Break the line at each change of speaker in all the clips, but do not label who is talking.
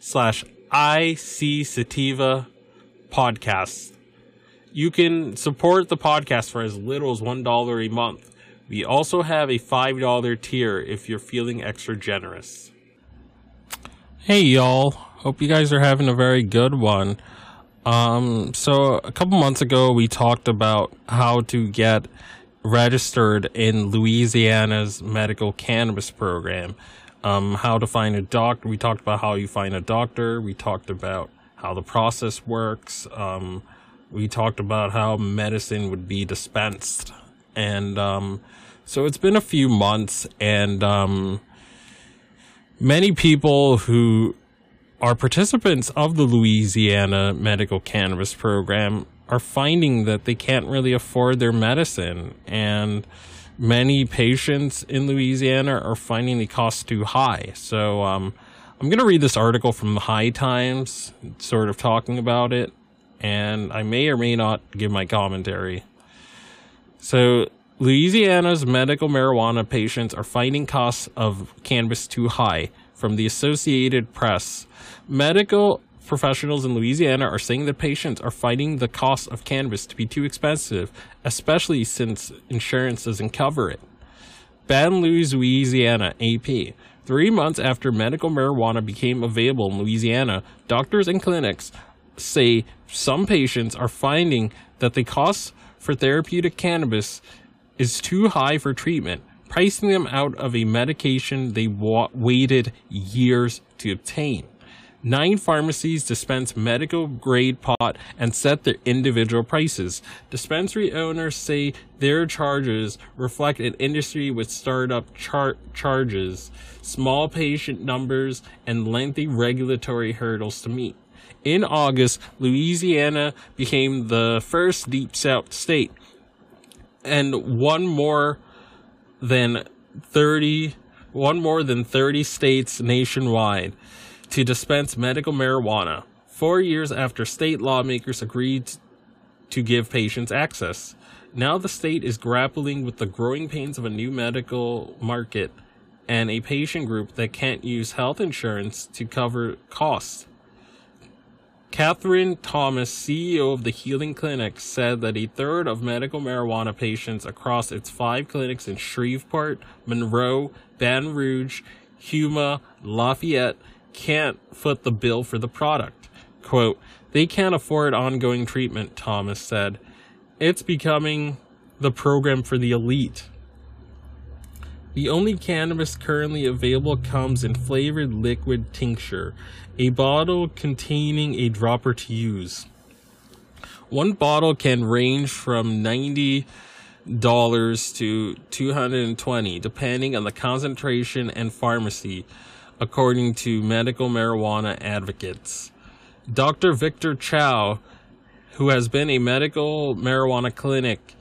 slash IC Sativa podcasts. You can support the podcast for as little as $1 a month. We also have a $5 tier if you're feeling extra generous. Hey y'all, hope you guys are having a very good one. Um, so a couple months ago we talked about how to get registered in Louisiana's medical cannabis program um, how to find a doctor. We talked about how you find a doctor. We talked about how the process works. Um, we talked about how medicine would be dispensed. And um, so it's been a few months, and um, many people who are participants of the Louisiana Medical Cannabis Program are finding that they can't really afford their medicine. And many patients in Louisiana are finding the cost too high. So um, I'm going to read this article from the High Times, sort of talking about it, and I may or may not give my commentary. So, Louisiana's medical marijuana patients are finding costs of cannabis too high from the Associated Press. Medical professionals in Louisiana are saying that patients are finding the cost of cannabis to be too expensive, especially since insurance doesn't cover it. Baton Rouge, Louisiana, AP. Three months after medical marijuana became available in Louisiana, doctors and clinics say some patients are finding that the cost for therapeutic cannabis is too high for treatment, pricing them out of a medication they wa- waited years to obtain. Nine pharmacies dispense medical grade pot and set their individual prices. Dispensary owners say their charges reflect an industry with startup char- charges, small patient numbers, and lengthy regulatory hurdles to meet. In August, Louisiana became the first deep south state and one more than 30 one more than 30 states nationwide to dispense medical marijuana, four years after state lawmakers agreed to give patients access. Now the state is grappling with the growing pains of a new medical market and a patient group that can't use health insurance to cover costs. Catherine Thomas, CEO of the Healing Clinic, said that a third of medical marijuana patients across its five clinics in Shreveport, Monroe, Baton Rouge, Houma, Lafayette, can't foot the bill for the product. Quote, they can't afford ongoing treatment, Thomas said. It's becoming the program for the elite. The only cannabis currently available comes in flavored liquid tincture, a bottle containing a dropper to use. One bottle can range from 90 dollars to 220 depending on the concentration and pharmacy according to medical marijuana advocates. Dr. Victor Chow, who has been a medical marijuana clinic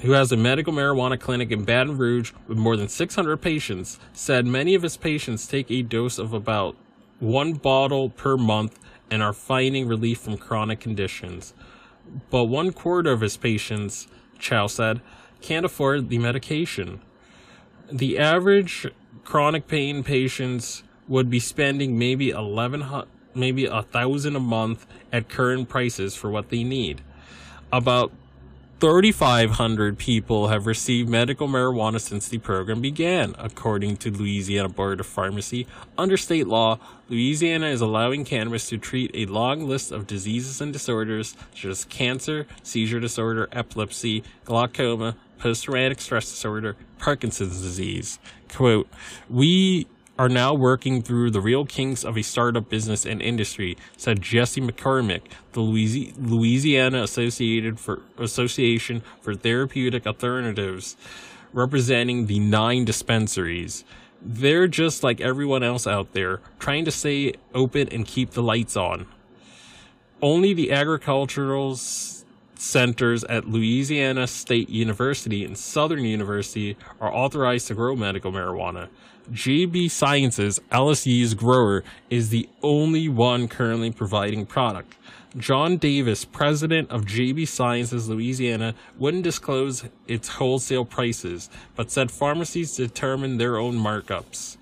who has a medical marijuana clinic in Baton Rouge with more than 600 patients, said many of his patients take a dose of about one bottle per month and are finding relief from chronic conditions. but one quarter of his patients, Chow said, can't afford the medication. The average chronic pain patients would be spending maybe eleven maybe a thousand a month at current prices for what they need. About 3,500 people have received medical marijuana since the program began, according to Louisiana Board of Pharmacy. Under state law, Louisiana is allowing cannabis to treat a long list of diseases and disorders such as cancer, seizure disorder, epilepsy, glaucoma, post-traumatic stress disorder, Parkinson's disease. Quote, we are now working through the real kinks of a startup business and industry, said Jesse McCormick, the Louisiana Associated for Association for Therapeutic Alternatives, representing the nine dispensaries. They're just like everyone else out there, trying to stay open and keep the lights on. Only the agricultural centers at Louisiana State University and Southern University are authorized to grow medical marijuana. GB Sciences, LSU's grower, is the only one currently providing product. John Davis, president of GB Sciences Louisiana, wouldn't disclose its wholesale prices, but said pharmacies determine their own markups.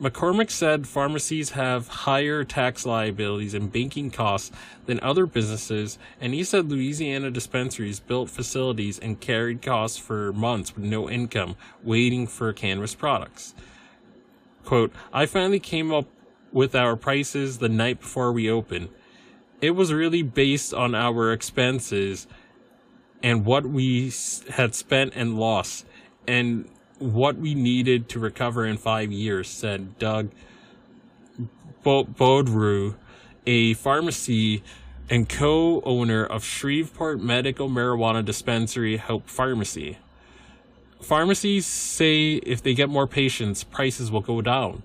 McCormick said pharmacies have higher tax liabilities and banking costs than other businesses, and he said Louisiana dispensaries built facilities and carried costs for months with no income, waiting for cannabis products. Quote, I finally came up with our prices the night before we opened. It was really based on our expenses and what we had spent and lost and what we needed to recover in five years, said Doug Boudreaux, a pharmacy and co-owner of Shreveport Medical Marijuana Dispensary Hope Pharmacy. Pharmacies say if they get more patients, prices will go down.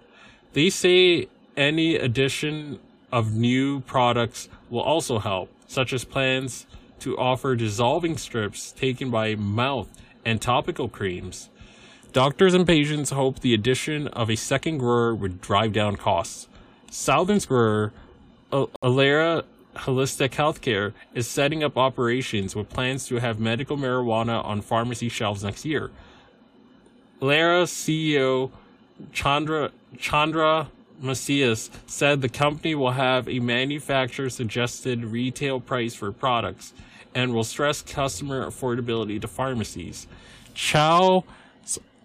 They say any addition of new products will also help, such as plans to offer dissolving strips taken by mouth and topical creams. Doctors and patients hope the addition of a second grower would drive down costs. Southern's grower, Ilera Holistic Healthcare, is setting up operations with plans to have medical marijuana on pharmacy shelves next year. Ilera CEO Chandra Chandra Macias said the company will have a manufacturer suggested retail price for products and will stress customer affordability to pharmacies. Chow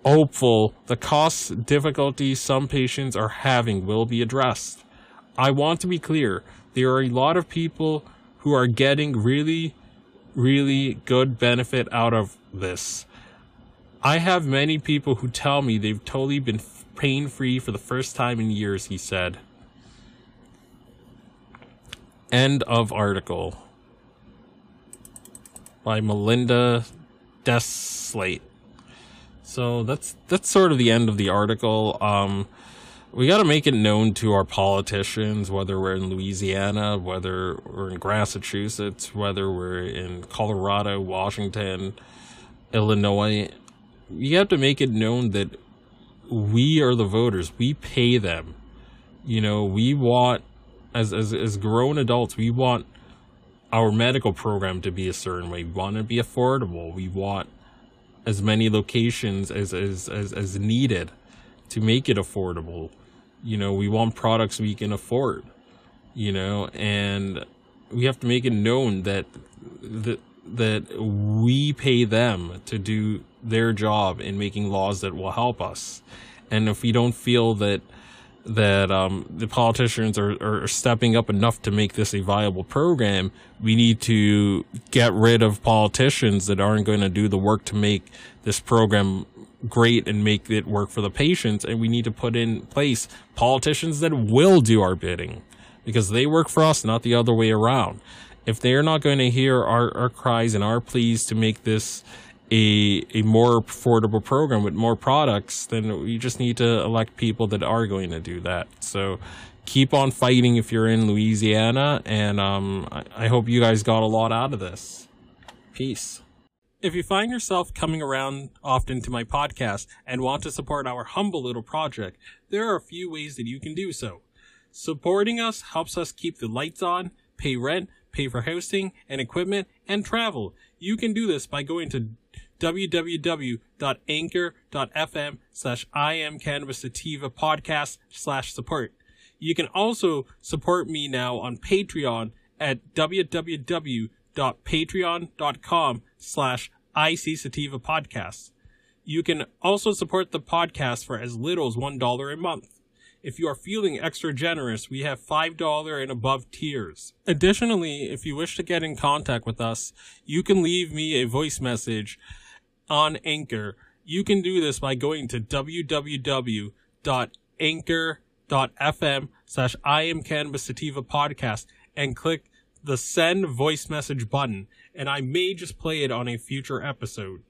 hopeful the cost difficulties some patients are having will be addressed. I want to be clear, there are a lot of people who are getting really, really good benefit out of this. I have many people who tell me they've totally been pain free for the first time in years, he said. End of article by Melinda Deslatte. So that's that's sort of the end of the article. Um, we got to make it known to our politicians, whether we're in Louisiana, whether we're in Massachusetts, whether we're in Colorado, Washington, Illinois, you have to make it known that we are the voters. We pay them. You know, we want as as as grown adults, we want our medical program to be a certain way. We want it to be affordable. We want as many locations as as as, as needed to make it affordable. You know, we want products we can afford. You know, and we have to make it known that that that we pay them to do their job in making laws that will help us. And if we don't feel that that um, the politicians are, are stepping up enough to make this a viable program, we need to get rid of politicians that aren't going to do the work to make this program great and make it work for the patients. And we need to put in place politicians that will do our bidding because they work for us, not the other way around. If they're not going to hear our, our cries and our pleas to make this a a more affordable program with more products, then you just need to elect people that are going to do that. So keep on fighting if you're in Louisiana, and um, I, I hope you guys got a lot out of this. Peace. If you find yourself coming around often to my podcast and want to support our humble little project, there are a few ways that you can do so. Supporting us helps us keep the lights on, pay rent, pay for hosting and equipment and travel. You can do this by going to www.anchor.fm slash I am cannabis sativa podcast slash support. You can also support me now on Patreon at www.patreon.com slash IC Sativa Podcast. You can also support the podcast for as little as $1 a month. If you are feeling extra generous, we have $5 and above tiers. Additionally, if you wish to get in contact with us, you can leave me a voice message on Anchor. You can do this by going to www.anchor.fm slash I am Cannabis Sativa podcast and click the send voice message button, and I may just play it on a future episode.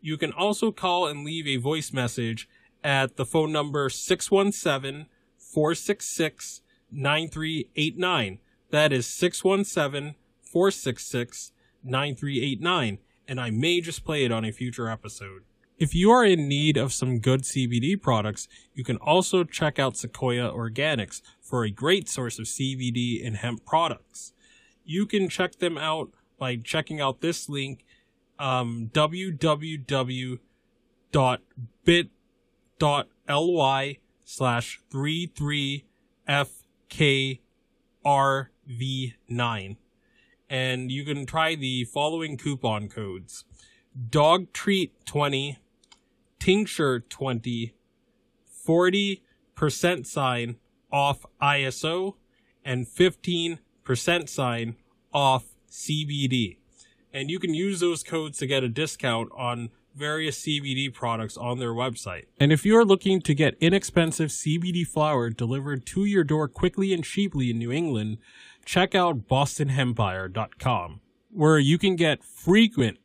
You can also call and leave a voice message at the phone number 617 466 9389. That is 617 466 9389, and I may just play it on a future episode. If you are in need of some good CBD products, you can also check out Sequoia Organics for a great source of CBD and hemp products. You can check them out by checking out this link um, www.bit.ly slash 33FKRV9. And you can try the following coupon codes. Dog treat 20, tincture 20, 40% sign off ISO, and 15% sign off CBD and you can use those codes to get a discount on various CBD products on their website. And if you're looking to get inexpensive CBD flower delivered to your door quickly and cheaply in New England, check out bostonhempire.com where you can get frequent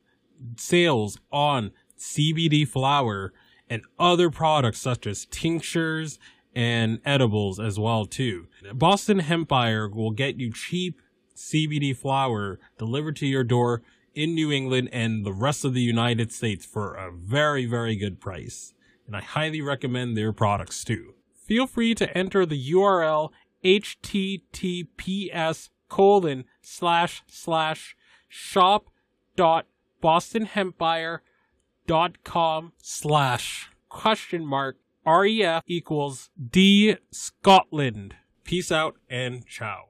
sales on CBD flower and other products such as tinctures and edibles as well too. Boston Hempire will get you cheap CBD flower delivered to your door in New England and the rest of the United States for a very, very good price. And I highly recommend their products too. Feel free to enter the URL https colon slash slash shop dot bostonhempire.com slash question mark ref equals d scotland peace out and ciao